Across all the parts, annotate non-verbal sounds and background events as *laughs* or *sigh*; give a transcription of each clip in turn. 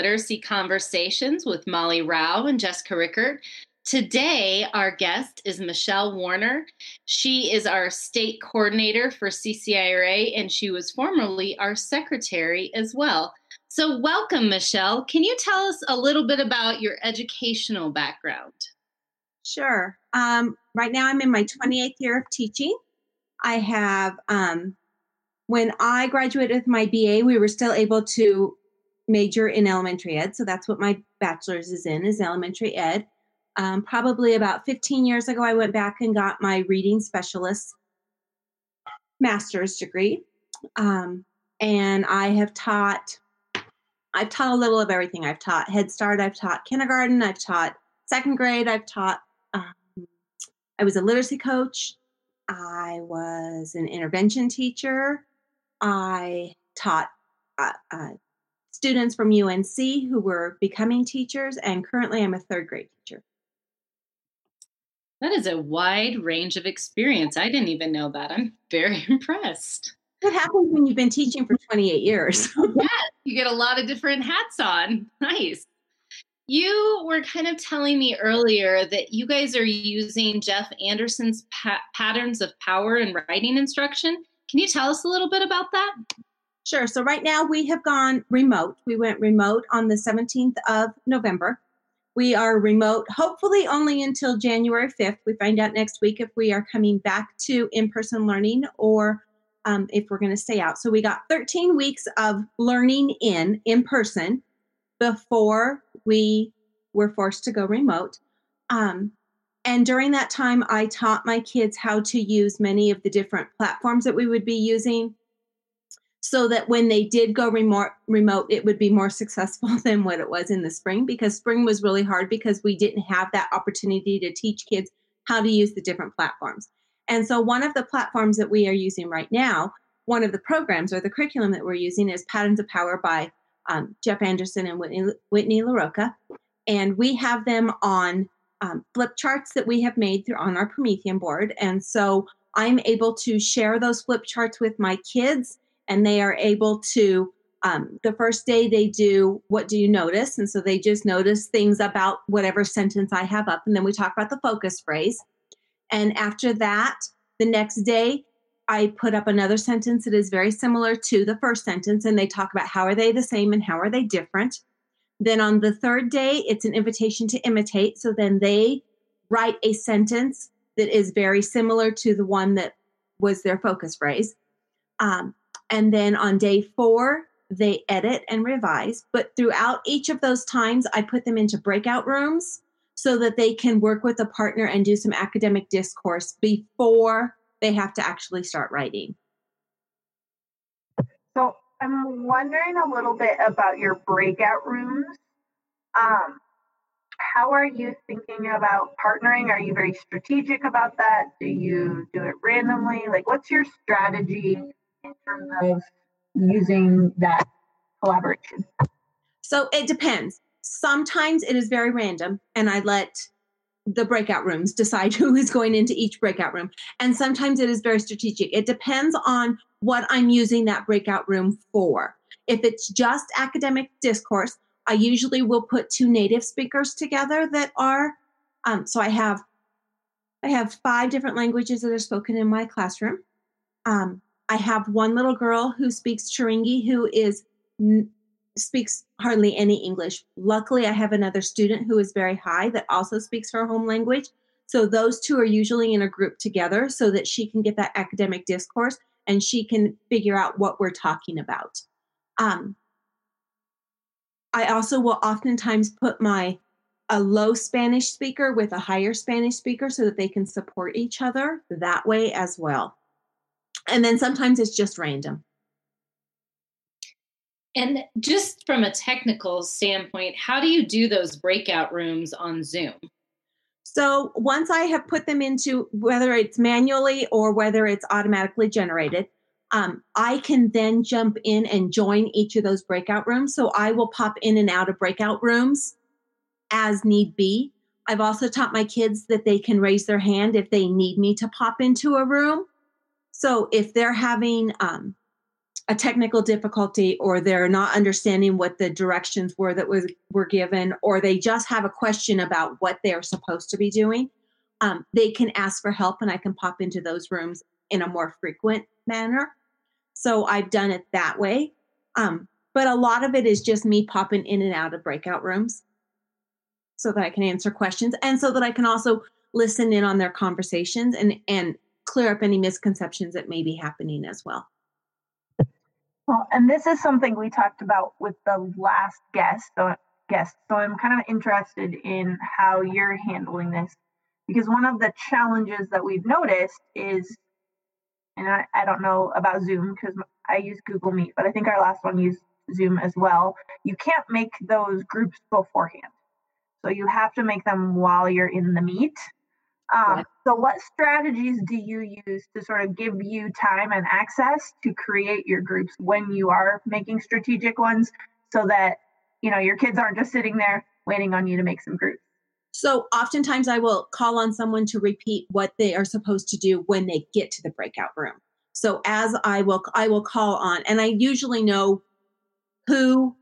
Literacy Conversations with Molly Rao and Jessica Rickert. Today, our guest is Michelle Warner. She is our state coordinator for CCIRA, and she was formerly our secretary as well. So, welcome, Michelle. Can you tell us a little bit about your educational background? Sure. Um, right now, I'm in my 28th year of teaching. I have um, when I graduated with my BA, we were still able to major in elementary ed. So that's what my bachelor's is in, is elementary ed. Um, probably about 15 years ago, I went back and got my reading specialist master's degree. Um, and I have taught, I've taught a little of everything. I've taught Head Start, I've taught kindergarten, I've taught second grade, I've taught, um, I was a literacy coach, I was an intervention teacher, I taught uh, uh, students from UNC who were becoming teachers, and currently I'm a third grade teacher. That is a wide range of experience. I didn't even know that. I'm *laughs* very impressed. What happens when you've been teaching for 28 years? *laughs* yes, you get a lot of different hats on. Nice. You were kind of telling me earlier that you guys are using Jeff Anderson's pa- patterns of power and writing instruction. Can you tell us a little bit about that? Sure. So, right now we have gone remote. We went remote on the 17th of November. We are remote, hopefully, only until January 5th. We find out next week if we are coming back to in person learning or um, if we're going to stay out. So, we got 13 weeks of learning in in person before we were forced to go remote. Um, and during that time, I taught my kids how to use many of the different platforms that we would be using so that when they did go remote, remote, it would be more *laughs* successful than what it was in the spring because spring was really hard because we didn't have that opportunity to teach kids how to use the different platforms. And so, one of the platforms that we are using right now, one of the programs or the curriculum that we're using is Patterns of Power by um, Jeff Anderson and Whitney, Whitney LaRocca. And we have them on um, flip charts that we have made through on our Promethean board. And so I'm able to share those flip charts with my kids, and they are able to. Um, the first day they do what do you notice and so they just notice things about whatever sentence i have up and then we talk about the focus phrase and after that the next day i put up another sentence that is very similar to the first sentence and they talk about how are they the same and how are they different then on the third day, it's an invitation to imitate. So then they write a sentence that is very similar to the one that was their focus phrase. Um, and then on day four, they edit and revise. But throughout each of those times, I put them into breakout rooms so that they can work with a partner and do some academic discourse before they have to actually start writing. So I'm wondering a little bit about your breakout rooms. Um, how are you thinking about partnering? Are you very strategic about that? Do you do it randomly? Like, what's your strategy in terms of using that collaboration? So it depends. Sometimes it is very random, and I let the breakout rooms *laughs* decide who is going into each breakout room. And sometimes it is very strategic. It depends on what I'm using that breakout room for. If it's just academic discourse, I usually will put two native speakers together that are um, so I have I have five different languages that are spoken in my classroom. Um, I have one little girl who speaks Chiringi who is speaks hardly any English. Luckily, I have another student who is very high that also speaks her home language. So those two are usually in a group together so that she can get that academic discourse and she can figure out what we're talking about. Um, I also will oftentimes put my a low Spanish speaker with a higher Spanish speaker so that they can support each other that way as well. And then sometimes it's just random. And just from a technical standpoint, how do you do those breakout rooms on Zoom? So once I have put them into whether it's manually or whether it's automatically generated, um, I can then jump in and join each of those breakout rooms. So I will pop in and out of breakout rooms as need be. I've also taught my kids that they can raise their hand if they need me to pop into a room. So if they're having um, a technical difficulty or they're not understanding what the directions were that was were given or they just have a question about what they're supposed to be doing um, they can ask for help and i can pop into those rooms in a more frequent manner. So i've done it that way. Um, but a lot of it is just me popping in and out of breakout rooms so that i can answer questions and so that i can also listen in on their conversations and and clear up any misconceptions that may be happening as well well, and this is something we talked about with the last guest. So, guest. So I'm kind of interested in how you're handling this because one of the challenges that we've noticed is, and I, I don't know about Zoom because I use Google Meet, but I think our last one used Zoom as well. You can't make those groups beforehand. So you have to make them while you're in the meet. Um, so, what strategies do you use to sort of give you time and access to create your groups when you are making strategic ones, so that you know your kids aren't just sitting there waiting on you to make some groups? So, oftentimes I will call on someone to repeat what they are supposed to do when they get to the breakout room. So, as I will, I will call on, and I usually know who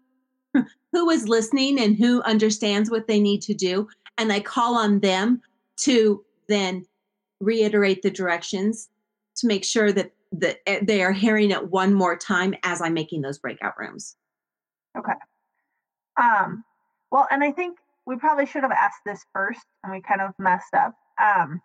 *laughs* who is listening and who understands what they need to do and i call on them to then reiterate the directions to make sure that that eh, they are hearing it one more time as I'm making those breakout rooms. Okay. Um, well, and I think we probably should have asked this first, and we kind of messed up. Um,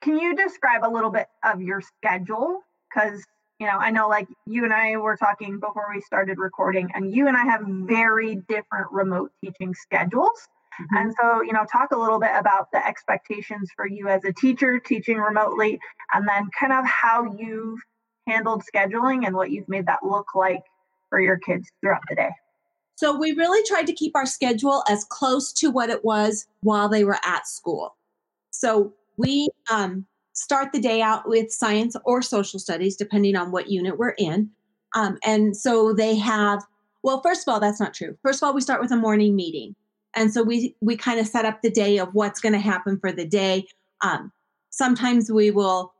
can you describe a little bit of your schedule? Because you know, I know like you and I were talking before we started recording, and you and I have very different remote teaching schedules. Mm-hmm. And so, you know, talk a little bit about the expectations for you as a teacher teaching remotely, and then kind of how you've handled scheduling and what you've made that look like for your kids throughout the day. So, we really tried to keep our schedule as close to what it was while they were at school. So, we um, start the day out with science or social studies, depending on what unit we're in. Um, and so they have, well, first of all, that's not true. First of all, we start with a morning meeting and so we we kind of set up the day of what's going to happen for the day. Um, sometimes we will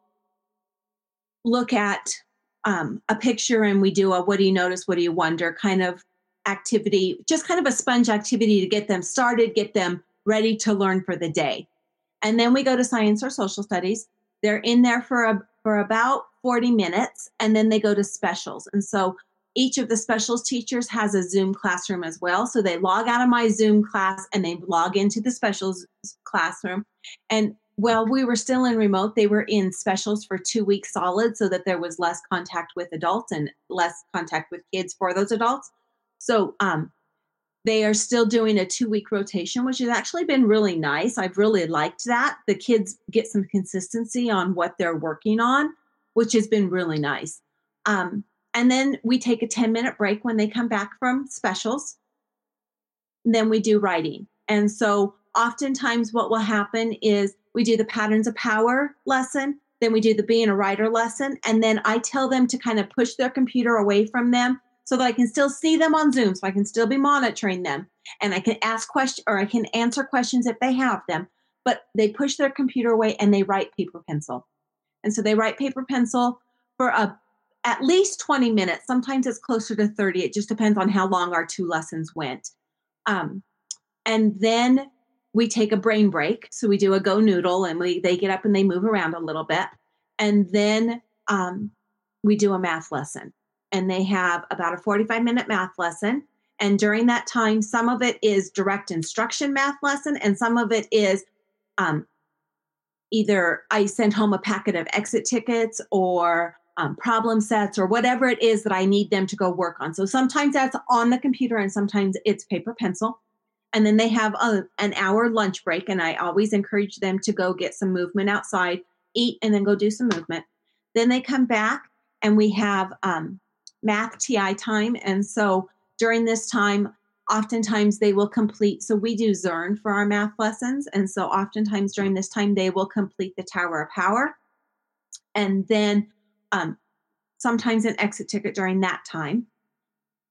look at um, a picture and we do a what do you notice what do you wonder kind of activity just kind of a sponge activity to get them started get them ready to learn for the day. And then we go to science or social studies. They're in there for a, for about 40 minutes and then they go to specials. And so each of the specials teachers has a Zoom classroom as well. So they log out of my Zoom class and they log into the specials classroom. And while we were still in remote, they were in specials for two weeks solid so that there was less contact with adults and less contact with kids for those adults. So um, they are still doing a two week rotation, which has actually been really nice. I've really liked that. The kids get some consistency on what they're working on, which has been really nice. Um, and then we take a 10 minute break when they come back from specials. Then we do writing. And so oftentimes what will happen is we do the patterns of power lesson, then we do the being a writer lesson, and then I tell them to kind of push their computer away from them so that I can still see them on Zoom, so I can still be monitoring them. And I can ask questions or I can answer questions if they have them. But they push their computer away and they write paper pencil. And so they write paper pencil for a at least 20 minutes. Sometimes it's closer to 30. It just depends on how long our two lessons went. Um, and then we take a brain break. So we do a GoNoodle and we they get up and they move around a little bit. And then um, we do a math lesson. And they have about a 45 minute math lesson. And during that time, some of it is direct instruction math lesson, and some of it is um, either I send home a packet of exit tickets or um, problem sets or whatever it is that I need them to go work on. So sometimes that's on the computer and sometimes it's paper pencil. And then they have a, an hour lunch break, and I always encourage them to go get some movement outside, eat, and then go do some movement. Then they come back, and we have um, math TI time. And so during this time, oftentimes they will complete. So we do Zearn for our math lessons. And so oftentimes during this time, they will complete the Tower of Power. And then um, sometimes an exit ticket during that time.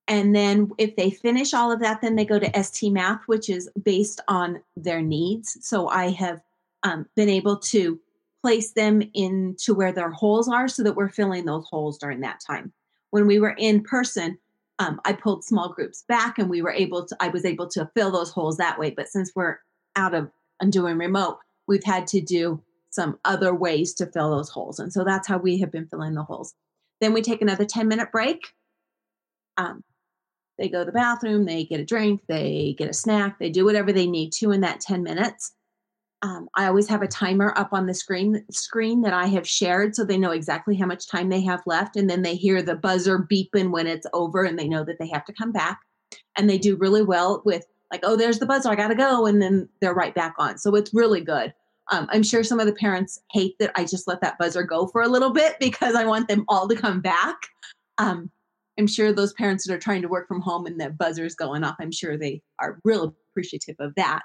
And then if they finish all of that, then they go to ST Math, which is based on their needs. So I have um, been able to place them into where their holes are so that we're filling those holes during that time. when we were in person, um, I pulled small groups back and we were able to, I was able to fill those holes that way. But since we're out of and doing remote, we've had to do some other ways to fill those holes. And so that's how we have been filling the holes. Then we take another 10 minute break. Um, they go to the bathroom, they get a drink, they get a snack, they do whatever they need to in that 10 minutes. Um, I always have a timer up on the screen screen that I have shared so they know exactly how much time they have left. And then they hear the buzzer beeping when it's over and they know that they have to come back. And they do really well with like, oh, there's the buzzer, I gotta go. And then they're right back on. So it's really good. Um, I'm sure some of the parents hate that I just let that buzzer go for a little bit because I want them all to come back. Um, I'm sure those parents that are trying to work from home and the buzzer's going off, I'm sure they are real appreciative of that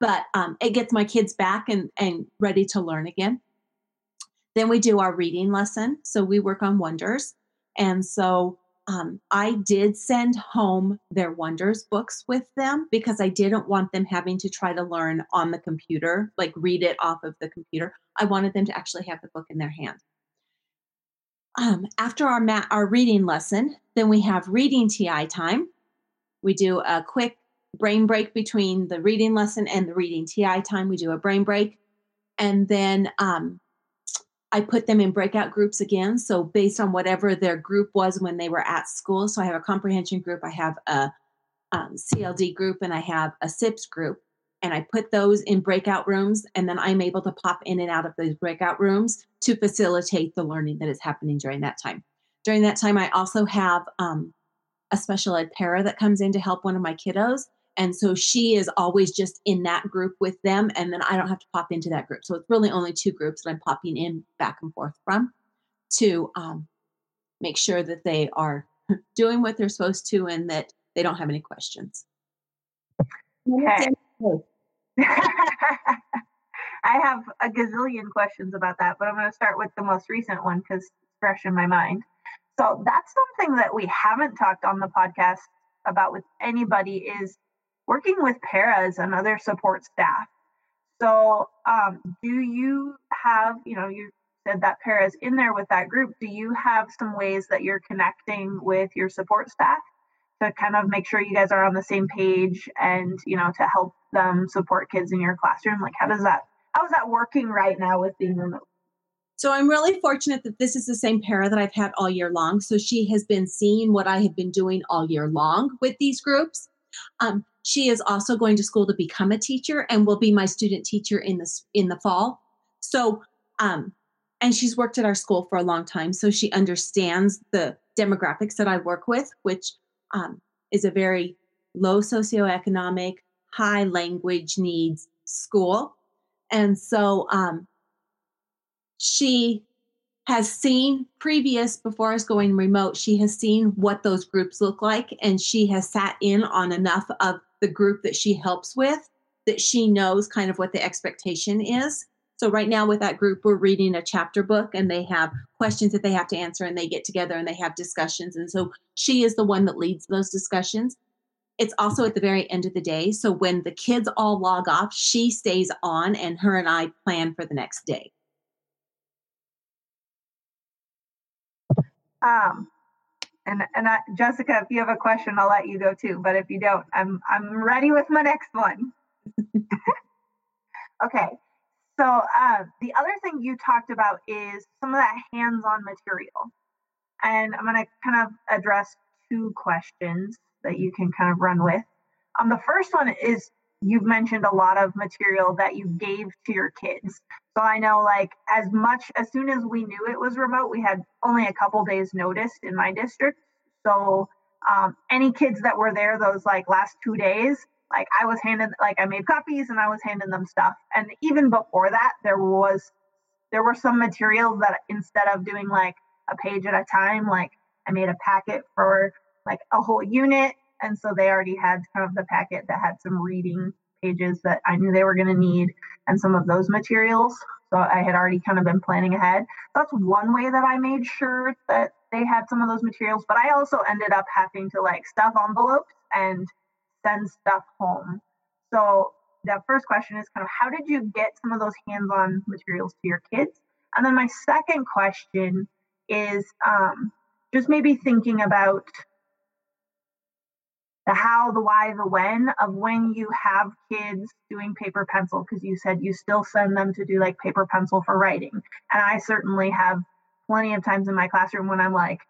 but um, it gets my kids back and, and ready to learn again. Then we do our reading lesson. So we work on wonders. And so um, I did send home their wonders books with them because I didn't want them having to try to learn on the computer, like read it off of the computer. I wanted them to actually have the book in their hand. Um, after our mat, our reading lesson, then we have reading TI time. We do a quick brain break between the reading lesson and the reading TI time. We do a brain break. And then um, I put them in breakout groups again. So, based on whatever their group was when they were at school. So, I have a comprehension group, I have a um, CLD group, and I have a SIPPS group. And I put those in breakout rooms, and then I'm able to pop in and out of those breakout rooms to facilitate the learning that is happening during that time. During that time, I also have um, a special ed para that comes in to help one of my kiddos. And so she is always just in that group with them. And then I don't have to pop into that group. So it's really only two groups that I'm popping in back and forth from to um, make sure that they are *laughs* doing what they're supposed to and that they don't have any questions. Okay. *laughs* I have a gazillion questions about that, but I'm going to start with the most recent one because it's fresh in my mind. So that's something that we haven't talked on the podcast about with anybody is working with paras and other support staff. So, um, do you have, you know, you said that paras in there with that group. Do you have some ways that you're connecting with your support staff to kind of make sure you guys are on the same page and, you know, to help them support kids in your classroom? Like, how does that, how is that working right now with being remote? So I'm really fortunate that this is the same para that I've had all year long. So she has been seeing what I have been doing all year long with these groups. Um, she is also going to school to become a teacher and will be my student teacher in the in the fall. So, um, and she's worked at our school for a long time, so she understands the demographics that I work with, which um, is a very low socioeconomic, high language needs school, and so um, she has seen previous before us going remote she has seen what those groups look like and she has sat in on enough of the group that she helps with that she knows kind of what the expectation is. So right now with that group, we're reading a chapter book and they have questions that they have to answer and they get together and they have discussions. And so she is the one that leads those discussions. It's also at the very end of the day. So when the kids all log off, she stays on and her and I plan for the next day. Um, and and I, Jessica, if you have a question, I'll let you go too. But if you don't, I'm I'm ready with my next one. *laughs* okay. So uh, the other thing you talked about is some of that hands-on material, and I'm going to kind of address two questions that you can kind of run with. Um, the first one is you've mentioned a lot of material that you gave to your kids. So I know like as much as soon as we knew it was remote, we had only a couple days notice in my district. So um, any kids that were there those like last two days, like I was handed like I made copies and I was handing them stuff. And even before that, there was there were some materials that instead of doing like a page at a time, like I made a packet for like a whole unit and so they already had kind of the packet that had some reading pages that I knew they were going to need and some of those materials. So I had already kind of been planning ahead. That's one way that I made sure that they had some of those materials. But I also ended up having to like stuff envelopes and send stuff home. So the first question is kind of how did you get some of those hands-on materials to your kids? And then my second question is um, just maybe thinking about the how, the why, the when of when you have kids doing paper pencil, because you said you still send them to do like paper pencil for writing. And I certainly have plenty of times in my classroom when I'm like,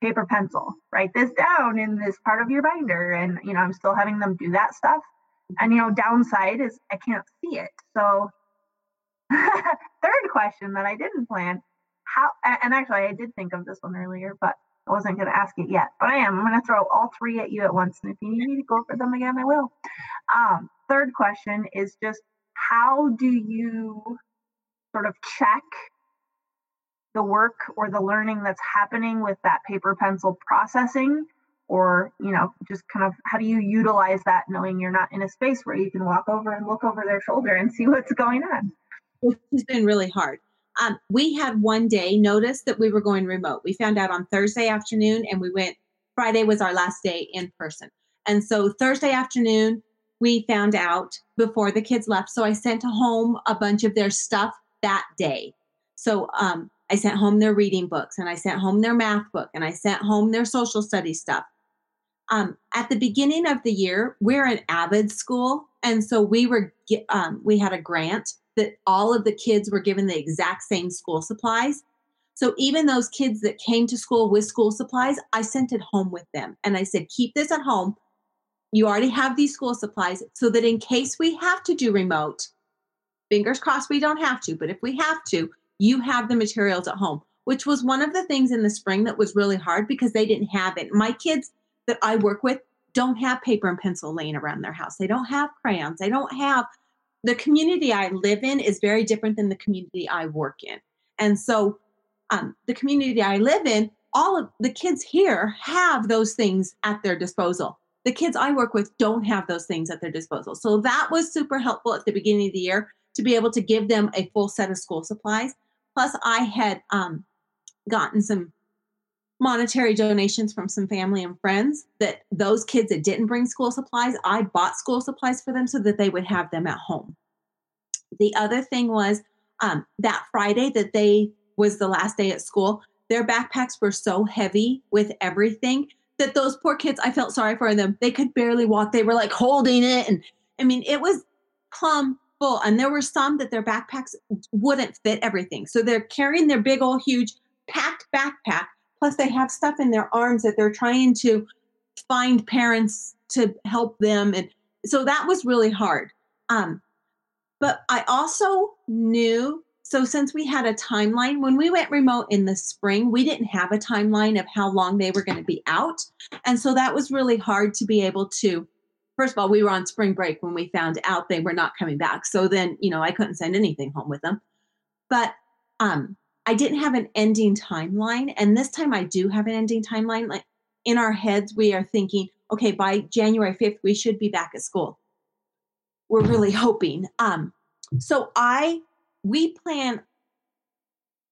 paper pencil, write this down in this part of your binder. And, you know, I'm still having them do that stuff. And, you know, downside is I can't see it. So, *laughs* third question that I didn't plan how, and actually I did think of this one earlier, but I wasn't going to ask it yet, but I am. I'm going to throw all three at you at once. And if you need me to go over them again, I will. Um, third question is just how do you sort of check the work or the learning that's happening with that paper pencil processing? Or, you know, just kind of how do you utilize that knowing you're not in a space where you can walk over and look over their shoulder and see what's going on? It's been really hard. Um, we had one day notice that we were going remote. We found out on Thursday afternoon and we went, Friday was our last day in person. And so Thursday afternoon, we found out before the kids left. So I sent home a bunch of their stuff that day. So um, I sent home their reading books and I sent home their math book and I sent home their social studies stuff. Um, at the beginning of the year, we're an AVID school. And so we were, um, we had a grant that all of the kids were given the exact same school supplies. So even those kids that came to school with school supplies, I sent it home with them. And I said, keep this at home. You already have these school supplies so that in case we have to do remote, fingers crossed we don't have to, but if we have to, you have the materials at home, which was one of the things in the spring that was really hard because they didn't have it. My kids that I work with don't have paper and pencil laying around their house. They don't have crayons. They don't have the community I live in is very different than the community I work in. And so, um, the community I live in, all of the kids here have those things at their disposal. The kids I work with don't have those things at their disposal. So, that was super helpful at the beginning of the year to be able to give them a full set of school supplies. Plus, I had um, gotten some monetary donations from some family and friends that those kids that didn't bring school supplies, I bought school supplies for them so that they would have them at home. The other thing was um, that Friday that they was the last day at school, their backpacks were so heavy with everything that those poor kids, I felt sorry for them. They could barely walk. They were like holding it. And I mean, it was plumb full. And there were some that their backpacks wouldn't fit everything. So they're carrying their big old huge packed backpack Plus, they have stuff in their arms that they're trying to find parents to help them. And so that was really hard. Um, but I also knew so since we had a timeline when we went remote in the spring we didn't have a timeline of how long they were going to be out and so that was really hard to be able to first of all we were on spring break when we found out they were not coming back so then you know i couldn't send anything home with them but um I didn't have an ending timeline. And this time I do have an ending timeline. Like in our heads, we are thinking, okay, by January 5th, we should be back at school. We're really hoping. Um, so I we plan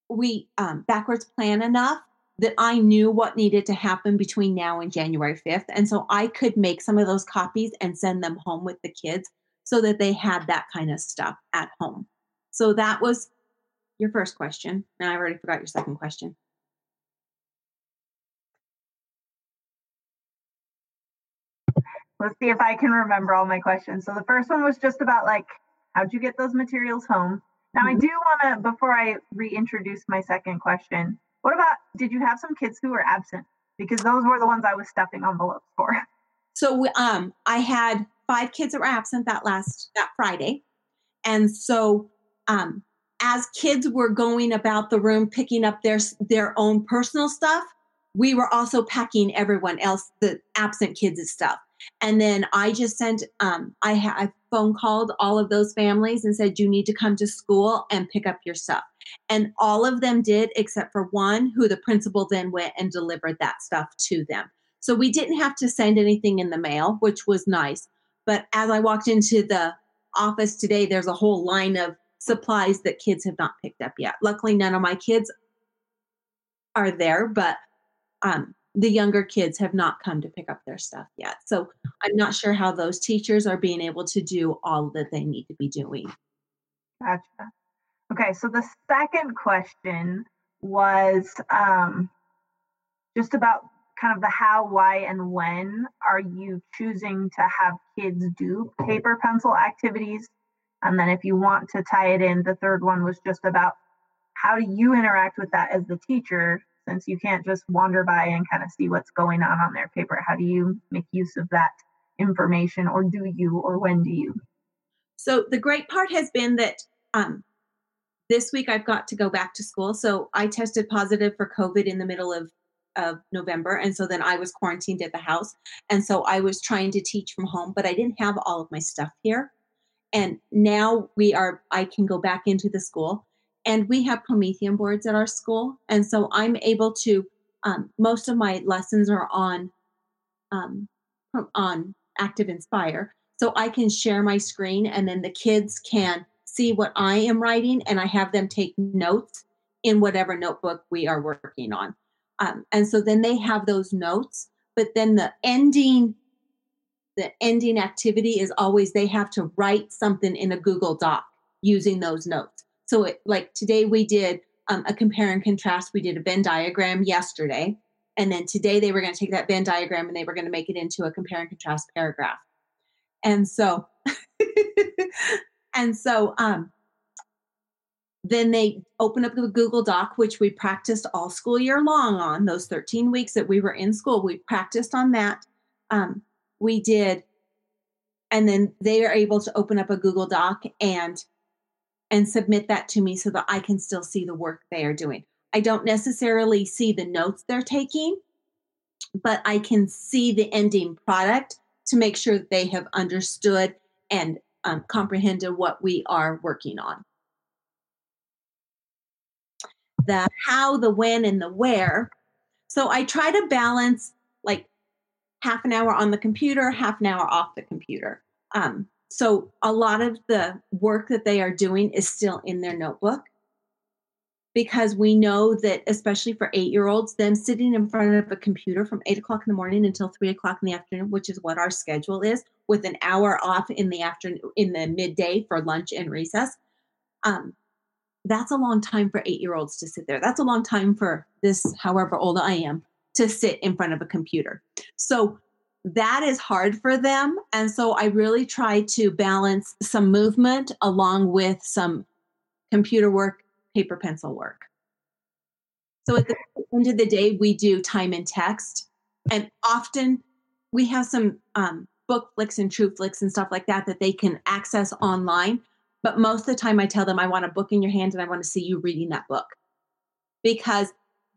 we um backwards plan enough that I knew what needed to happen between now and January 5th. And so I could make some of those copies and send them home with the kids so that they had that kind of stuff at home. So that was your first question. Now I already forgot your second question. Let's see if I can remember all my questions. So the first one was just about like, how'd you get those materials home? Now mm-hmm. I do want to, before I reintroduce my second question, what about, did you have some kids who were absent? Because those were the ones I was stuffing envelopes for. So um, I had five kids that were absent that last, that Friday. And so um, as kids were going about the room picking up their their own personal stuff, we were also packing everyone else the absent kids' stuff. And then I just sent um, I, ha- I phone called all of those families and said you need to come to school and pick up your stuff. And all of them did except for one who the principal then went and delivered that stuff to them. So we didn't have to send anything in the mail, which was nice. But as I walked into the office today, there's a whole line of supplies that kids have not picked up yet. Luckily, none of my kids are there, but um, the younger kids have not come to pick up their stuff yet. So I'm not sure how those teachers are being able to do all that they need to be doing. Gotcha. Okay, so the second question was um, just about kind of the how, why, and when are you choosing to have kids do paper pencil activities? And then if you want to tie it in, the third one was just about how do you interact with that as the teacher since you can't just wander by and kind of see what's going on on their paper. How do you make use of that information or do you or when do you? So the great part has been that um, this week i've got to go back to school. So i tested positive for covid in the middle of of november and so then i was quarantined at the house. And so i was trying to teach from home but i didn't have all of my stuff here and now we are i can go back into the school. And we have promethean boards at our school. And so i'm able to um, most of my lessons are on um, on ActivInspire. So i can share my screen and then the kids can see what i am writing and i have them take notes in whatever notebook we are working on. Um, and so then they have those notes but then the ending the ending activity is always they have to write something in a google doc using those notes so, it, like today, we did um, a compare and contrast. We did a Venn diagram yesterday. And then today, they were going to take that Venn diagram and they were going to make it into a compare and contrast paragraph. And so, *laughs* and so, um, then they open up the Google Doc, which we practiced all school year long on those 13 weeks that we were in school. We practiced on that. Um, we did, and then they are able to open up a Google Doc and and submit that to me so that I can still see the work they are doing. I don't necessarily see the notes they're taking, but I can see the ending product to make sure that they have understood and um, comprehended what we are working on. The how, the when, and the where. So I try to balance like half an hour on the computer, half an hour off the computer. Um, so a lot of the work that they are doing is still in their notebook because we know that especially for eight year olds them sitting in front of a computer from eight o'clock in the morning until three o'clock in the afternoon which is what our schedule is with an hour off in the afternoon in the midday for lunch and recess um, that's a long time for eight year olds to sit there that's a long time for this however old i am to sit in front of a computer so that is hard for them. And so I really try to balance some movement along with some computer work, paper pencil work. So at the end of the day, we do time and text. And often we have some um, BookFlix and TrueFlix and stuff like that that they can access online. But most of the time, I tell them, I want a book in your hand and I want to see you reading that book. Because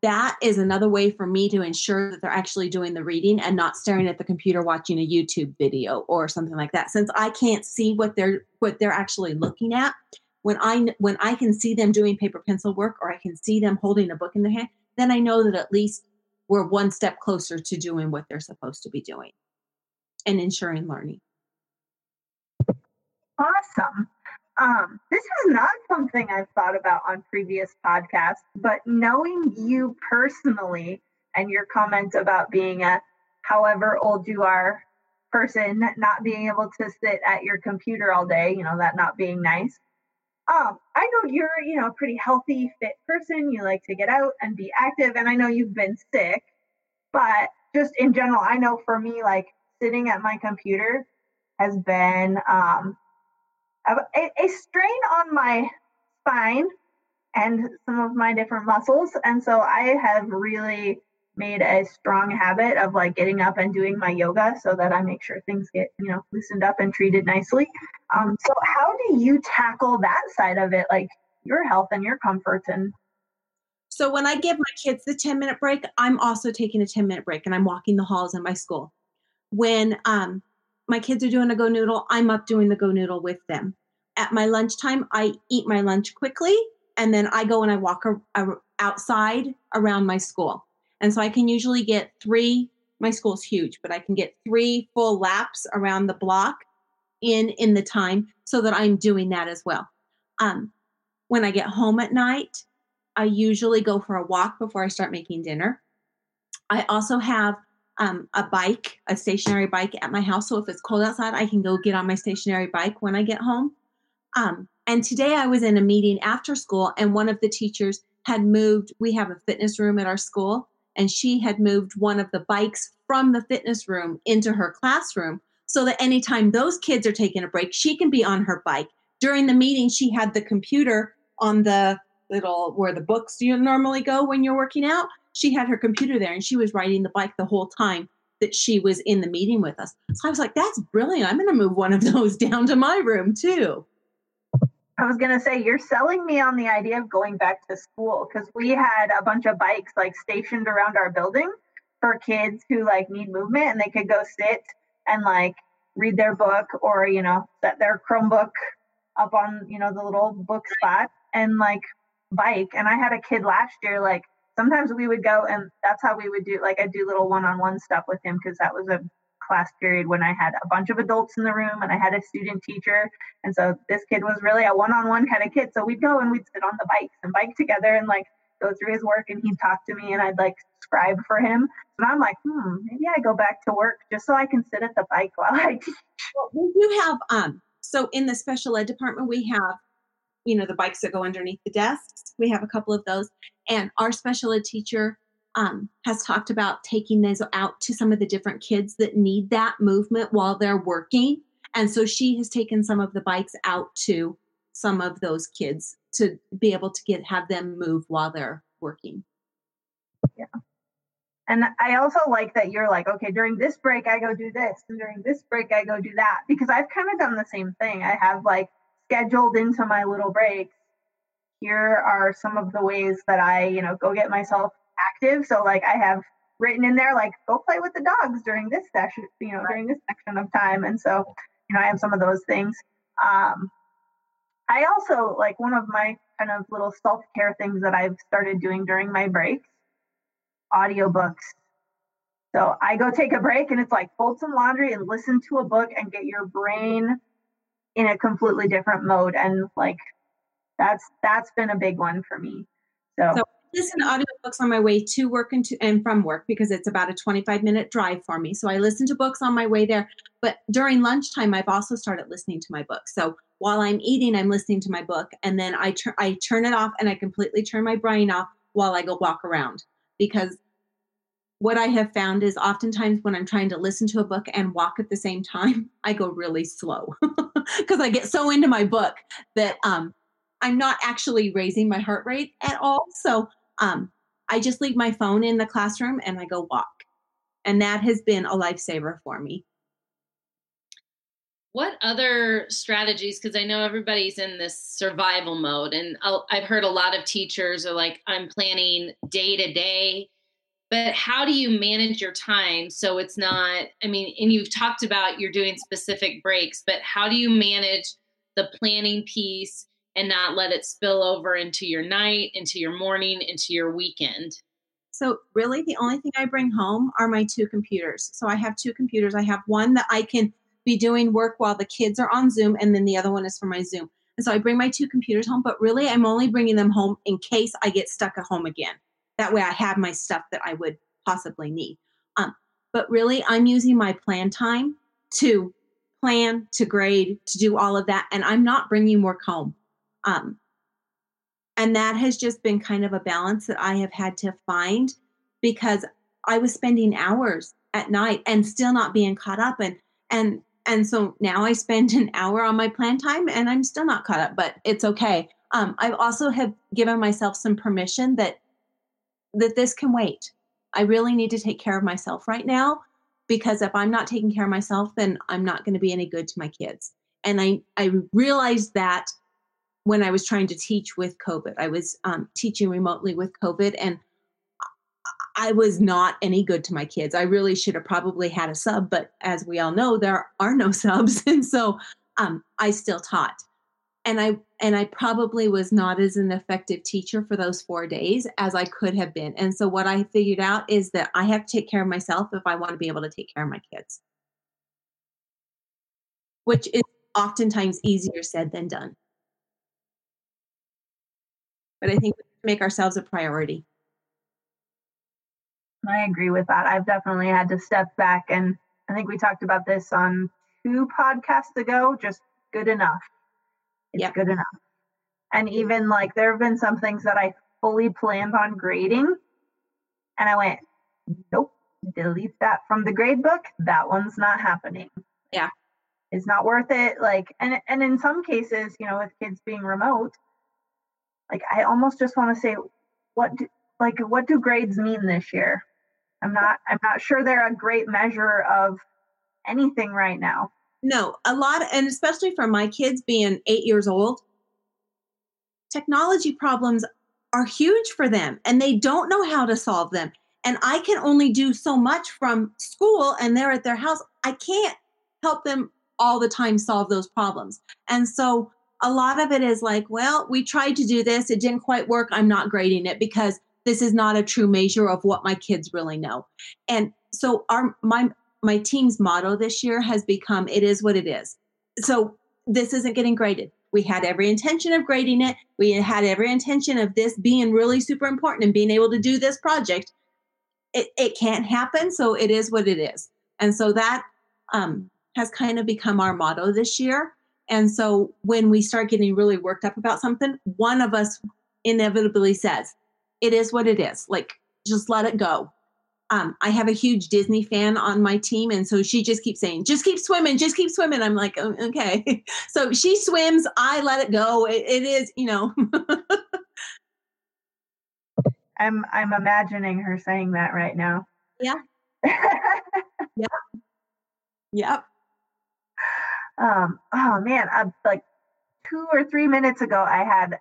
that is another way for me to ensure that they're actually doing the reading and not staring at the computer watching a YouTube video or something like that. Since I can't see what they're what they're actually looking at, when I when I can see them doing paper pencil work or I can see them holding a book in their hand, then I know that at least we're one step closer to doing what they're supposed to be doing and ensuring learning. Awesome. Um, this is not something I've thought about on previous podcasts, but knowing you personally and your comment about being a however old you are person, not being able to sit at your computer all day, you know, that not being nice. Um, I know you're, you know, a pretty healthy, fit person. You like to get out and be active. And I know you've been sick, but just in general, I know for me, like sitting at my computer has been um, a, a strain on my spine and some of my different muscles. And so I have really made a strong habit of like getting up and doing my yoga so that I make sure things get, you know, loosened up and treated nicely. Um, so how do you tackle that side of it, like your health and your comfort and so when I give my kids the 10 minute break, I'm also taking a 10 minute break and I'm walking the halls in my school. When um, my kids are doing a GoNoodle, I'm up doing the GoNoodle with them. At my lunchtime, I eat my lunch quickly and then I go and I walk a, a, outside around my school. And so I can usually get three, my school's huge, but I can get three full laps around the block in in the time so that I'm doing that as well. Um, when I get home at night, I usually go for a walk before I start making dinner. I also have um, a bike, a stationary bike at my house. So if it's cold outside, I can go get on my stationary bike when I get home. Um, and today I was in a meeting after school, and one of the teachers had moved. We have a fitness room at our school, and she had moved one of the bikes from the fitness room into her classroom so that anytime those kids are taking a break, she can be on her bike. During the meeting, she had the computer on the little where the books you normally go when you're working out. She had her computer there and she was riding the bike the whole time that she was in the meeting with us. So I was like, that's brilliant. I'm going to move one of *laughs* those down to my room too. I was gonna say you're selling me on the idea of going back to school because we had a bunch of bikes like stationed around our building for kids who like need movement and they could go sit and like read their book or you know set their Chromebook up on you know the little book spot and like bike. And I had a kid last year like sometimes we would go and that's how we would do like I do little one-on-one stuff with him because that was a class period when I had a bunch of adults in the room and I had a student teacher. And so this kid was really a one on one kind of kid. So we'd go and we'd sit on the bikes and bike together and like go through his work and he'd talk to me and I'd like scribe for him. And I'm like, hmm, maybe I go back to work just so I can sit at the bike while I *laughs* teach. Well, we do have, um, so in the special ed department, we have, you know, the bikes that go underneath the desks. We have a couple of those. And our special ed teacher um, has talked about taking those out to some of the different kids that need that movement while they're working. And so she has taken some of the bikes out to some of those kids to be able to get have them move while they're working. Yeah. And I also like that you're like, okay, during this break I go do this, and during this break I go do that because I've kind of done the same thing. I have like scheduled into my little breaks. Here are some of the ways that I, you know, go get myself active. So like I have written in there like go play with the dogs during this session, you know, during this section of time. And so, you know, I have some of those things. Um, I also like one of my kind of little self-care things that I've started doing during my breaks, audiobooks. So I go take a break and it's like fold some laundry and listen to a book and get your brain in a completely different mode. And like that's that's been a big one for me. So, so listen to audiobooks on my way to work and to and from work because it's about a 25 minute drive for me. So I listen to books on my way there. But during lunchtime, I've also started listening to my book. So while I'm eating, I'm listening to my book, and then I turn I turn it off and I completely turn my brain off while I go walk around because what I have found is oftentimes when I'm trying to listen to a book and walk at the same time, *laughs* I go really slow *laughs* because I get so into my book that um, I'm not actually raising my heart rate at all. So um, I just leave my phone in the classroom and I go walk. And that has been a lifesaver for me. What other strategies? Because I know everybody's in this survival mode, and I've heard a lot of teachers are like, I'm planning day to day. But how do you manage your time so it's not? I mean, and you've talked about you're doing specific breaks, but how do you manage the planning piece and not let it spill over into your night, into your morning, into your weekend. So, really, the only thing I bring home are my two computers. So, I have two computers. I have one that I can be doing work while the kids are on Zoom, and then the other one is for my Zoom. And so, I bring my two computers home, but really, I'm only bringing them home in case I get stuck at home again. That way, I have my stuff that I would possibly need. Um, but really, I'm using my plan time to plan, to grade, to do all of that. And I'm not bringing work home. Um, and that has just been kind of a balance that I have had to find because I was spending hours at night and still not being caught up and and and so now I spend *laughs* an hour on my plan time and I'm still not caught up, but it's okay. Um, I also have given myself some permission that that this can wait. I really need to take care of myself right now because if I'm not taking care of myself, then I'm not going to be any good to my kids. And I I realized that when I was trying to teach with COVID. I was um, teaching remotely with COVID, and I was not any good to my kids. I really should have probably had a sub, but as we all know, there are no *laughs* subs, and so um, I still taught. And I and I probably was not as an effective teacher for those four days as I could have been. And so what I figured out is that I have to take care of myself if I want to be able to take care of my kids, which is oftentimes easier said than done but I think we make ourselves a priority. I agree with that. I've definitely had to step back, and I think we talked about this on two podcasts ago. Just good enough. It's yep. good enough. And even like there have been some things that I fully planned on grading, and I went, nope, delete that from the grade book. That one's not happening. Yeah. It's not worth it. Like, and and in some cases, you know, with kids being remote, like I almost just want to say, what do, like what do grades mean this year? I'm not I'm not sure they're a great measure of anything right now. No, a lot, and especially for my kids being eight years old, technology problems are huge for them and they don't know how to solve them. And I can only do so much from school and they're at their house. I can't help them all the time solve those problems. And so a lot of it is like, well, we tried to do this, it didn't quite work. I'm not grading it because this is not a true measure of what my kids really know. And so our my my team's motto this year has become it is what it is. So this isn't getting graded. We had every intention of grading it. We had every intention of this being really super important and being able to do this project. It, it can't happen. So it is what it is. And so that um, has kind of become our motto this year. And so when we start getting really worked up about something, one of us inevitably says, it is what it is. Like, just let it go. Um, I have a huge Disney fan on my team, and so she just keeps saying, "Just keep swimming, just keep swimming." I'm like, oh, "Okay." *laughs* so she swims, I let it go. it, it is, you know. *laughs* I'm I'm imagining her saying that right now. Yeah. *laughs* yep. Yep. Um. Oh man. I, like two or three minutes ago, I had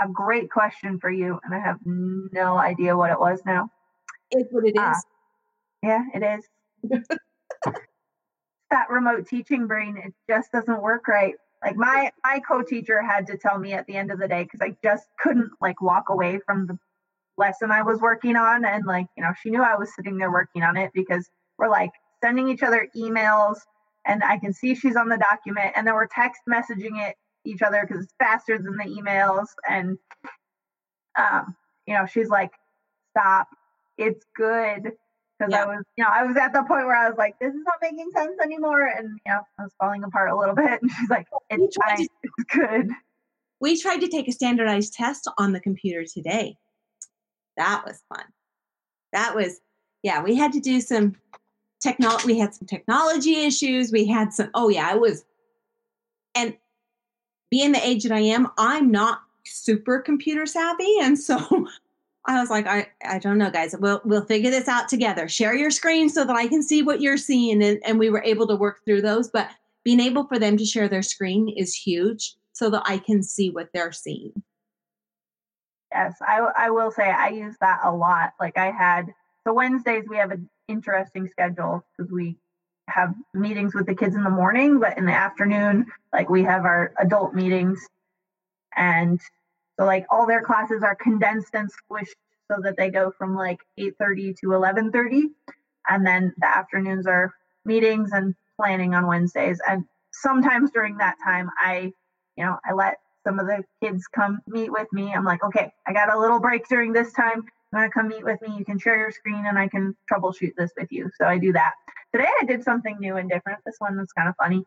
a great question for you, and I have no idea what it was now. It's what it is. Uh, yeah, it is. *laughs* that remote teaching brain, it just doesn't work right. Like my my co-teacher had to tell me at the end of the day because I just couldn't like walk away from the lesson I was working on, and like you know she knew I was sitting there working on it because we're like sending each other emails, and I can see she's on the document, and then we're text messaging it each other because it's faster than the emails, and um, you know she's like, stop, it's good because Yeah. I was, you know, I was at the point where I was like, this is not making sense anymore, and you know, I was falling apart a little *laughs* bit. And she's like, it's tried fine, to- *laughs* it's good. We tried to take a standardized test on the computer today. That was fun. That was, yeah, we had to do some technology. We had some technology issues. We had some, oh, yeah, I was, and being the age that I am, I'm not super computer savvy. And so *laughs* I was like, I, I don't know, guys. We'll we'll figure this out together. Share your screen so that I can see what you're seeing. And, and we were able to work through those. But being able for them to share their screen is huge so that I can see what they're seeing. Yes, I I will say I use that a lot. Like I had so Wednesdays we have an interesting schedule because we have meetings with the kids in the morning, but in the afternoon, like we have our adult meetings, and so like all their classes are condensed and squished so that they go from like 8:30 to 11:30, and then the afternoons are meetings and planning on Wednesdays. And sometimes during that time, I you know I let some of the kids come meet with me. I'm like, okay, I got a little break during this time. You want to come meet with me? You can share your screen and I can troubleshoot this with you. So I do that. Today I did something new and different. This one was kind of funny.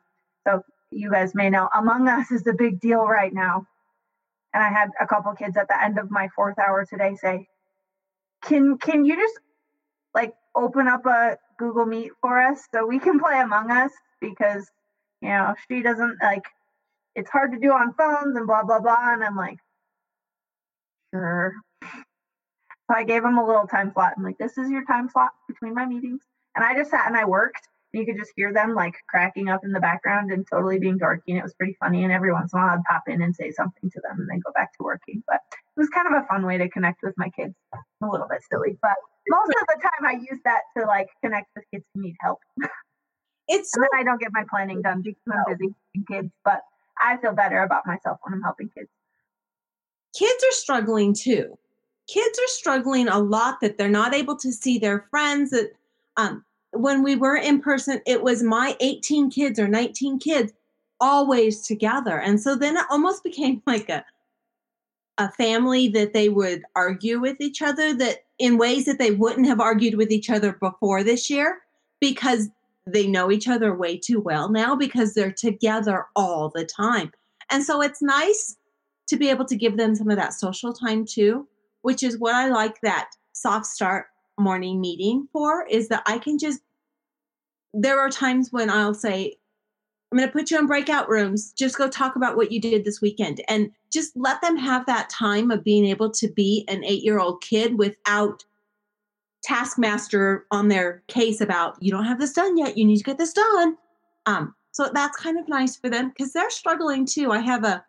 So you guys may know Among Us is the big deal right now. And I had a couple kids at the end of my fourth hour today say, Can can you just like open up a Google Meet for us so we can play Among Us? Because you know, she doesn't like it's hard to do on phones and blah blah blah. And i'm like sure. So i gave him a little time slot. I'm like this is your time slot between my meetings. And i just sat and i worked you could just hear them like cracking up in the background and totally being dorky and it was pretty funny and every once in a while i'd pop in and say something to them and then go back to working but it was kind of a fun way to connect with my kids a little bit silly but most of the time i use that to like connect with kids who need help It's and then I don't get my planning done because I'm busy with kids, but I feel better about myself when I'm helping kids. kids are struggling too. Kids are struggling a lot that they're not able to see their friends. That um, when we were in person, it was my 18 kids or 19 kids always together, and so then it almost *laughs* became like a a family that they would argue with each other that in ways that they wouldn't have argued with each other before this year because they know each other way too well now because they're together all the time. And so it's nice to be able to give them some of that social time too, which is what I like that soft start morning meeting for is that I can just, there are times when I'll say, I'm going to put you in breakout rooms. Just go talk about what you did this weekend and just let them have that time of being able to be an eight year old kid without taskmaster on their case about you don't have this done yet. You need to get this done. Um, so that's kind of nice for them because they're struggling too. I have a,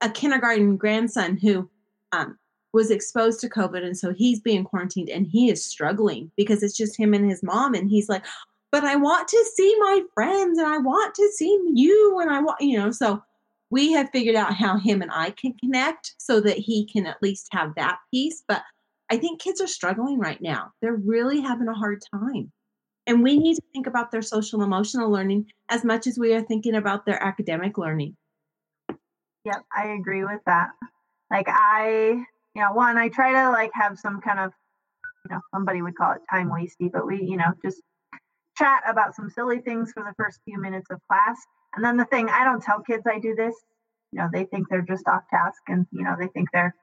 a kindergarten grandson who um, was exposed to COVID. And so he's being quarantined and he is struggling because it's just him and his mom. And he's like, but I want to see my friends and I want to see you and I want, you know, so we have figured out how him and I can connect so that he can at least have that piece. But I think kids are struggling right now. They're really having a hard time. And we need to think about their social emotional learning as much as we are thinking about their academic learning. Yep, I agree with that. Like I, you know, one, I try to like have some kind of, you know, somebody would call it time wasty, but we, you know, just chat about some silly things for the first few minutes of class. And then the thing, I don't tell kids I do this. You know, they think they're just off task and, you know, they think they're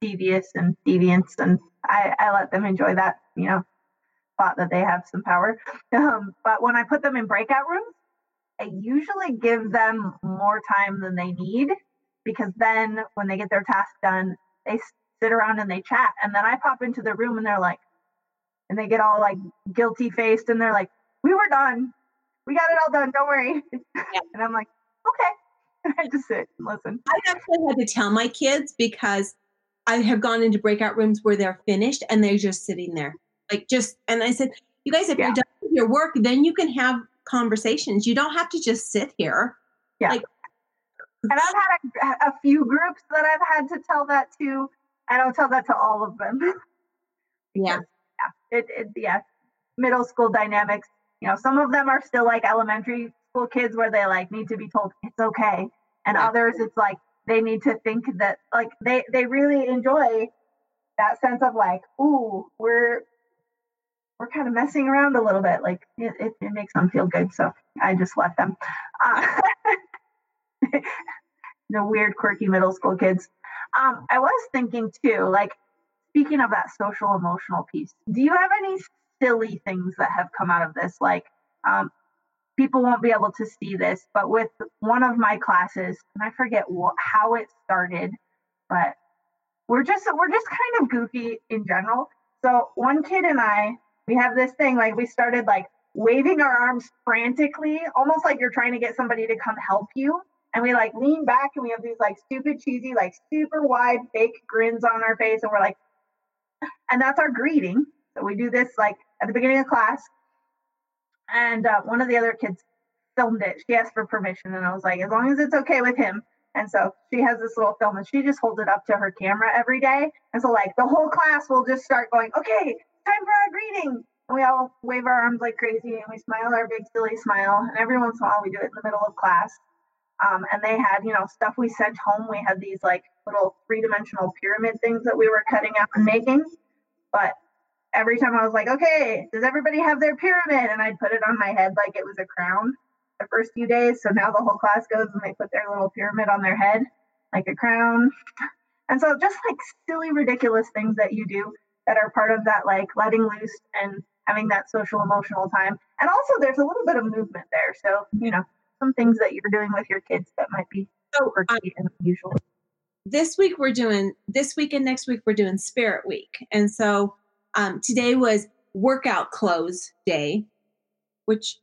devious and deviants. And I, I let them enjoy that, you know, thought that they have some power. *laughs* Um, but when I put them in breakout rooms, I usually give them more time than they need because then when they get their task done, they sit around and they chat. And then I pop into the room and they're like, and they get all like guilty faced and they're like, we were done. We got it all done. Don't worry. Yeah. *laughs* and I'm like, okay. And *laughs* I just sit and listen. I actually had to tell my kids because I have gone into breakout rooms where they're finished and they're just sitting there. Like just, and I said, you guys, if yeah. you're done with your work, then you can have conversations. You don't have to just sit here. Yeah. Like, and I've had a, a, few groups that I've had to tell that to. I don't tell that to all of them. *laughs* yeah. Yeah. It, it, yeah. Middle school dynamics you know some of them are still like elementary school kids where they like need to be told it's okay and yeah. others it's like they need to think that like they they really enjoy that sense of like ooh we're we're kind of messing around a little bit like it, it, it makes them feel good so i just let them uh, *laughs* *laughs* the weird quirky middle school kids um i was thinking too like speaking of that social emotional piece do you have any silly things that have come out of this. Like, um, people won't be able to see this, but with one of my classes, and I forget what, how it started, but we're just we're just kind of goofy in general. So one kid and I, we have this thing like we started like waving our arms frantically, almost like you're trying to get somebody to come help you. And we like lean back and we have these like stupid, cheesy, like super wide fake grins on our face. And we're like, *sighs* and that's our greeting. So we do this like at the beginning of class. And uh, one of the other kids filmed it. She asked for permission, and I was like, as long as it's okay with him. And so she has this little film, and she just holds it up to her camera every day. And so, like, the whole class will just start going, okay, time for our greeting. And we all wave our arms like crazy, and we smile our big silly smile. And every once in a while, we do it in the middle of class. Um, and they had, you know, stuff we sent home. We had these like little three dimensional pyramid things that we were cutting out and making. But every time I was like, okay, does everybody have their pyramid? And I'd put it on my head like it was a crown the first few days. So now the whole class goes and they put their little pyramid on their head like a crown. And so just like silly, ridiculous things that you do that are part of that like letting loose and having that social emotional time. And also there's a little bit of movement there. So, you know, some things that you're doing with your kids that might be so quirky and unusual. This week we're doing this week and next week we're doing spirit week. And so um, today was workout clothes day, which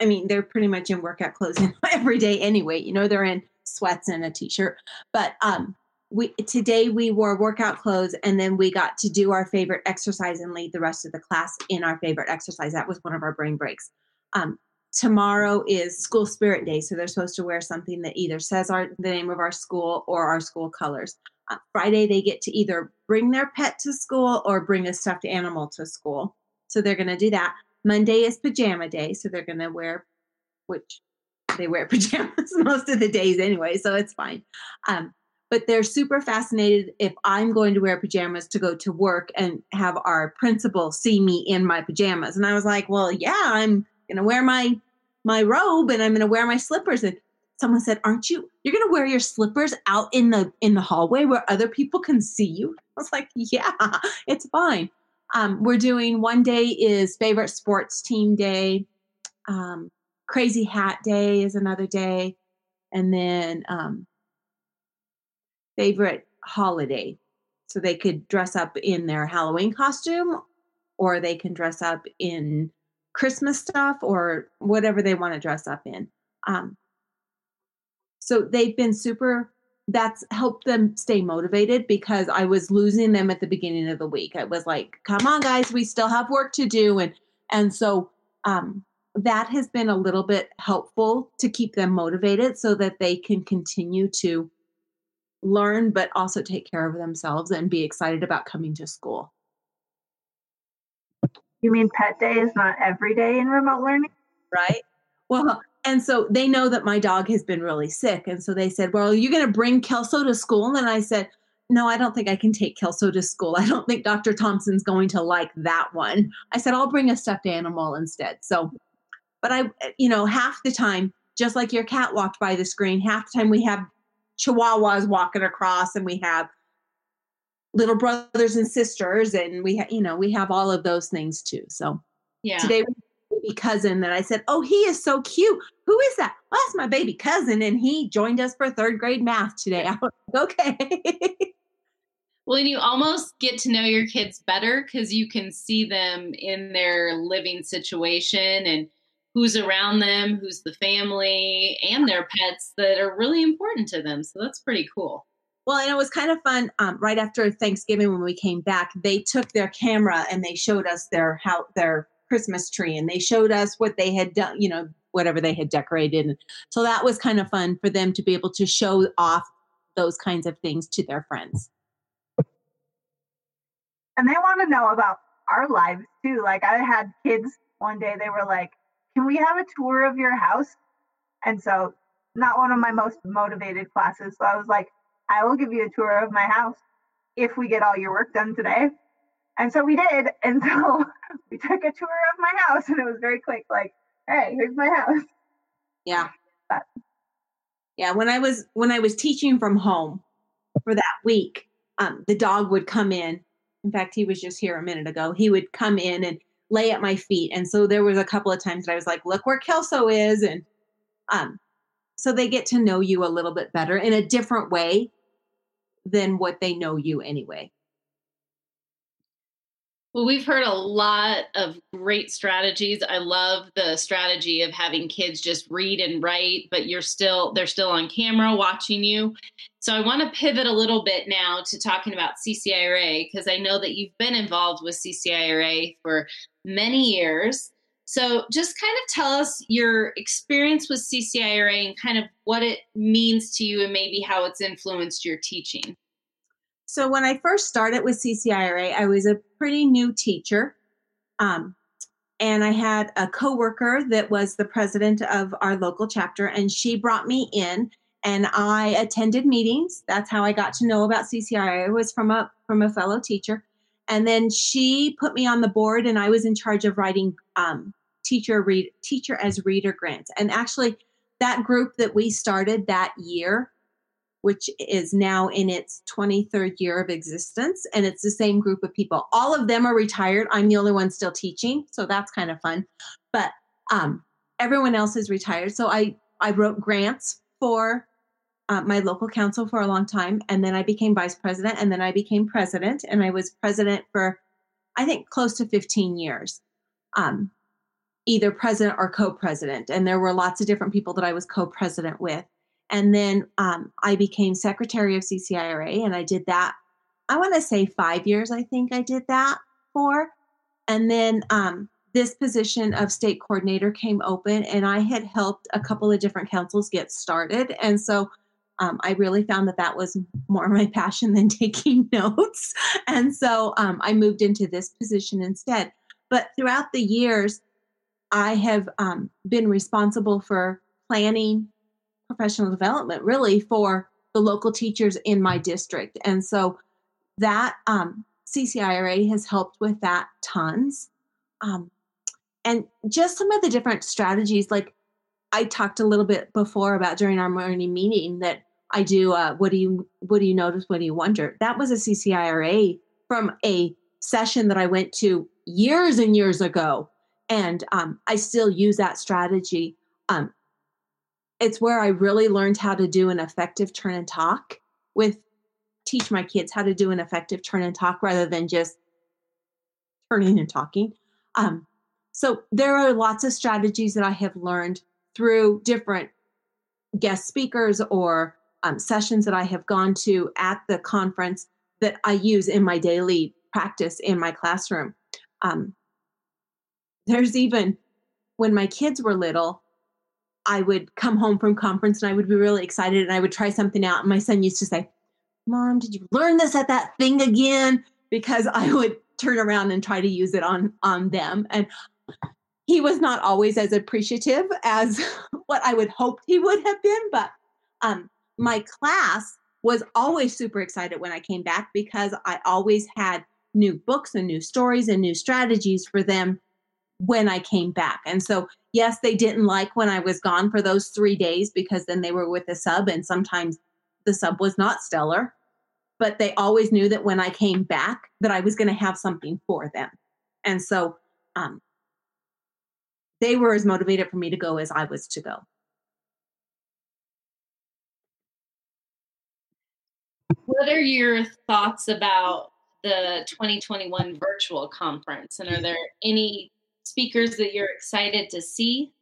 I mean, they're pretty much in workout clothes *laughs* every day anyway. You know, they're in sweats and a t-shirt. But um, we today we wore workout clothes, and then we got to do our favorite exercise and lead the rest of the class in our favorite exercise. That was one of our brain breaks. Um, tomorrow is school spirit day, so they're supposed to wear something that either says our the name of our school or our school colors. Uh, Friday, they get to either bring their pet to school or bring a stuffed animal to school. So they're going to do that. Monday is pajama day. So they're going to wear, which they wear *laughs* pajamas most of the days anyway. So it's fine. Um, but they're super fascinated if I'm going to wear pajamas to go to work and have our principal see me in my pajamas. And I was like, well, yeah, I'm to wear my my robe and I'm to wear my slippers. And someone said, "Aren't you? You're to wear your slippers out in the in the hallway where other people can see you." I was like, "Yeah, *laughs* it's fine." Um, we're doing one day is favorite sports team day. Um, crazy hat day is another day. And then um, favorite holiday. So they could dress up in their Halloween costume or they can dress up in Christmas stuff or whatever they want to dress up in. Um, so they've been super that's helped them stay motivated because I was losing them at the beginning of the week. I was like, come on guys, we still have work to do and and so um that has been a little bit helpful to keep them motivated so that they can continue to learn but also take care of themselves and be excited about coming to school. You mean pet day is not every day in remote learning? Right. Well, and so they know that my dog has been really sick. And so they said, Well, are you going to bring Kelso to school? And I said, No, I don't think I can take Kelso to school. I don't think Dr. Thompson's going to like that one. I said, I'll bring a stuffed animal instead. So, but I, you know, half the time, just like your cat walked by the screen, half the time we have chihuahuas walking across and we have little brothers and sisters and we have, you know, we have all of those things too. So, yeah. Today baby cousin that I said, Oh, he is so cute. Who is that? Well, that's my baby cousin. And he joined us for third grade math today. I was like, okay. *laughs* well, and you almost get to know your kids better because you can see them in their living situation and who's around them, who's the family, and their pets that are really important to them. So that's pretty cool. Well, and it was kind of fun. Um, right after Thanksgiving, when we came back, they took their camera and they showed us their how their Christmas tree and they showed us what they had done, you know, whatever they had decorated. So that was kind of fun for them to be able to show off those kinds of things to their friends. And they want to know about our lives too. Like I had kids one day, they were like, Can we have a tour of your house? And so, not one of my most motivated classes. So I was like, I will give you a tour of my house if we get all your work done today. And so we did. *laughs* And so we took a tour of my house and it was very quick, like, hey, here's my house. Yeah. But, yeah. When I was when I was teaching from home for that week, um, the dog would come in. In fact, he was just here a minute ago. He would come in and lay at my feet. And so there was a couple of times that I was like, look where Kelso is. And um, so they get to know you a little bit better in a different way than what they know you anyway. Well, we've heard a lot of great strategies. I love the strategy of having kids just read and write, but you're still they're still on camera watching you. So I want to pivot a little bit now to talking about CCIRA because I know that you've been involved with CCIRA for many years. So just kind of tell us your experience with CCIRA and kind of what it means to you and maybe how it's influenced your teaching. So when I first started with CCIRA, I was a pretty new teacher. Um, and I had a coworker that was the president of our local chapter, and she brought me in, and I attended meetings. That's how I got to know about CCIRA was from a from a fellow teacher, and then she put me on the board, and I was in charge of writing um, teacher read teacher as reader grants. And actually, that group that we started that year which is now in its 23rd year of existence. And it's the same group of people. All of them are retired. I'm the only one still teaching. So that's kind of fun. But um, everyone else is retired. So I, I wrote grants for uh, my local council for a long time. And then I became vice president. And then I became president. And I was president for, I think, close to 15 years. Um, either president or co-president and there were lots of different people that i was co-president with and then um, I became secretary of CCIRA, and I did that. I want to say five years. I think I did that for, and then um, this position of state coordinator came open, and I had helped a couple of different councils get started, and so um, I really found that that was more my *laughs* passion than taking *laughs* notes, and so um, I moved into this position instead. But throughout the years, I have um, been responsible for planning professional development really for the local teachers in my district. And so that um, CCIRA has helped with that tons. Um, and just some of the different strategies, like I talked a little bit before about during our morning meeting that I do. Uh, what do you what do you notice? What do you wonder? That was a CCIRA from a session that I went to years and years ago, and um, I still use that strategy. Um, it's where I really learned how to do an effective turn and talk with teach my kids how to do an effective turn and talk rather than just turning and talking. Um, so there are lots of strategies that I have learned through different guest speakers or um, sessions that I have gone to at the conference that I use in my daily practice in my classroom. Um, there's even when my kids were little, I would come home from conference and I would be really excited and I would try something out. And my son used to say, Mom, did you learn this at that thing again? Because I would turn around and try to use it on on them. And he was not always as appreciative as *laughs* what I would hope he would have been, but um, my class was always super excited when I came back because I always had new books and new stories and new strategies for them when I came back. And so, yes, they didn't like when I was gone for those three days because then they were with a sub, and sometimes the sub was not stellar. But they always knew that when I came back, that I was going to have something for them. And so, um, they were as motivated for me to go as I was to go. What are your thoughts about the 2021 virtual conference? And are there any speakers that you're excited to see?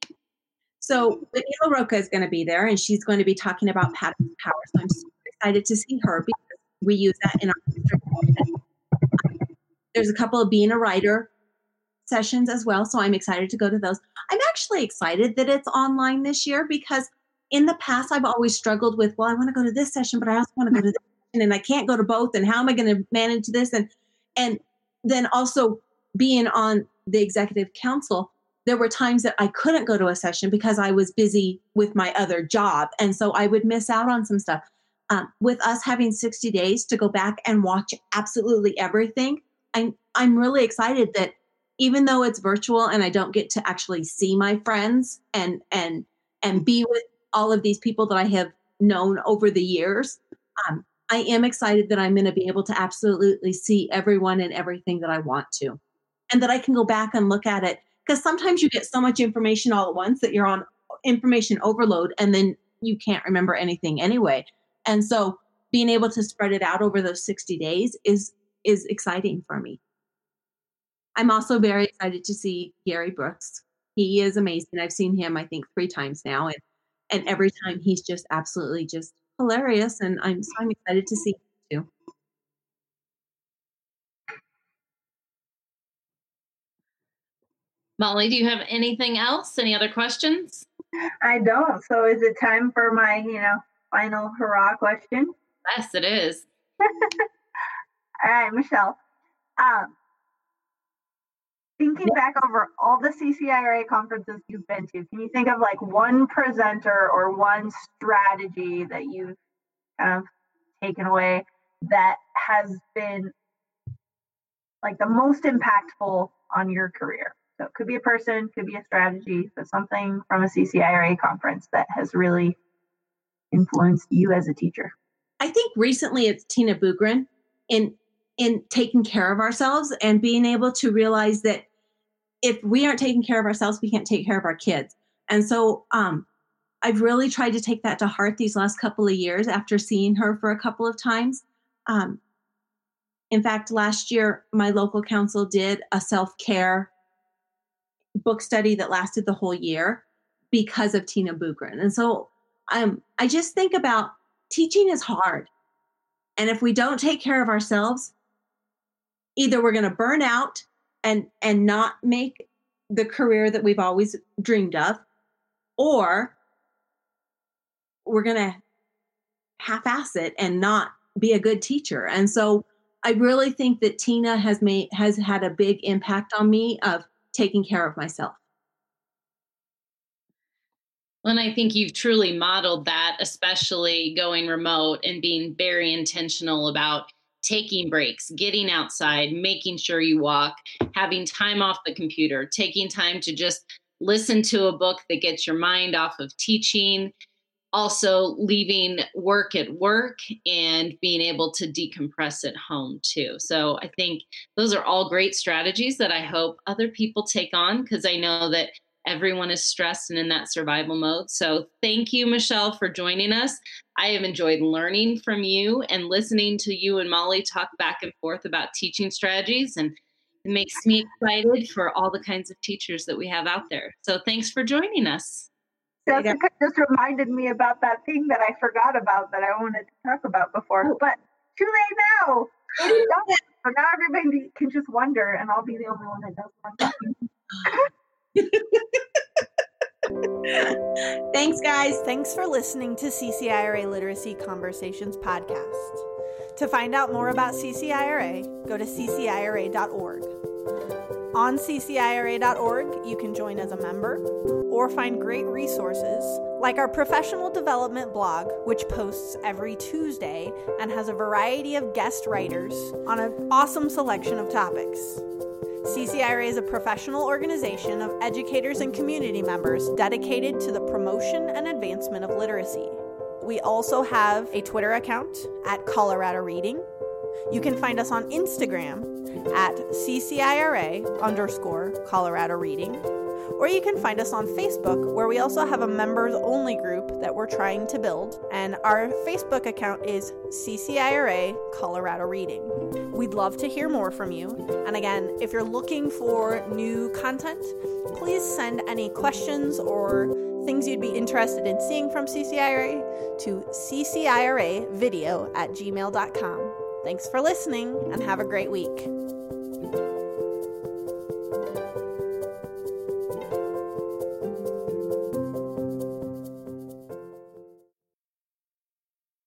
So, Whitney La Rocca is going to be there, and she's going to be talking about pattern power. So, I'm super excited to see her because we use that in our. There's a couple of being a writer sessions as well. So I'm excited to go to those. I'm actually excited that it's online this year because in the past I've always struggled with, well, I want to go to this session, but I also want to go to this and I can't go to both. And how am I going to manage this? And and then also being on the executive council, there were times that I couldn't go to a session because I was busy with my other job. And so I would miss out on some stuff. Um, with us having 60 days to go back and watch absolutely everything, I'm, I'm really excited that even though it's virtual and I don't get to actually see my friends and and and be with all of these people that I have known over the years, um, I am excited that I'm going to be able to absolutely see everyone and everything that I want to, and that I can go back and look at it because sometimes you get so much information all at once that you're on information overload and then you can't remember anything anyway. And so being able to spread it out over those 60 days is is exciting for me. I'm also very excited to see Gary Brooks. He is amazing. I've seen him, I think, three times now, and and every time he's just absolutely just hilarious. And I'm so I'm excited to see him too. Molly, do you have anything else? Any other questions? I don't. So is it time for my, you know, final hurrah question? Yes, it is. *laughs* All right, Michelle. Um, Thinking back over all the CCIRA conferences you've been to, can you think of like one presenter or one strategy that you've kind of taken away that has been like the most impactful on your career? So it could be a person, could be a strategy, but something from a CCIRA conference that has really influenced you as a teacher. I think recently it's Tina Boogren in in taking care of ourselves and being able to realize that if we aren't taking care of ourselves, we can't take care of our kids. And so um, I've really tried to take that to heart these last couple of years after seeing her for a couple of times. Um, in fact, last year, my local council did a self care book study that lasted the whole year because of Tina Boogren. And so um, I just think about teaching is hard. And if we don't take care of ourselves, either we're going to burn out and and not make the career that we've always dreamed of or we're going to half-ass it and not be a good teacher and so i really think that tina has made has had a big impact on me of taking care of myself. And I think you've truly modeled that, especially going remote and being very intentional about taking breaks, getting outside, making sure you walk, having time off the computer, taking time to just listen to a book that gets your mind off of teaching, also leaving work at work and being able to decompress at home too. So I think those are all great strategies that I hope other people take on because I know that everyone is stressed and in that survival mode. So thank you, Michelle, for joining us. I have enjoyed learning from you and listening to you and Molly talk back and forth about teaching strategies and it makes me excited for all the kinds of teachers that we have out there. So thanks for joining us. Jessica just reminded me about that thing that I forgot about that I wanted to talk about before. Oh. But too late now. It is done. So now everybody can just wonder, and I'll be the only one that does *laughs* Thanks, guys. Thanks for listening to CCIRA Literacy Conversations podcast. To find out more about CCIRA, go to ccira.org. On ccira.org, you can join as a member or find great resources like our professional development blog, which posts every Tuesday and has a variety of guest writers on an awesome selection of topics. CCIRA is a professional organization of educators and community members dedicated to the promotion and advancement of literacy. We also have a Twitter account at Colorado Reading. You can find us on Instagram at CCIRA underscore Colorado Reading. Or you can find us on Facebook, where we also have a members only group that we're trying to build. And our Facebook account is CCIRA Colorado Reading. We'd love to hear more from you. And again, if you're looking for new content, please send any questions or things you'd be interested in seeing from CCIRA to cciravideo at gmail.com. Thanks for listening and have a great week.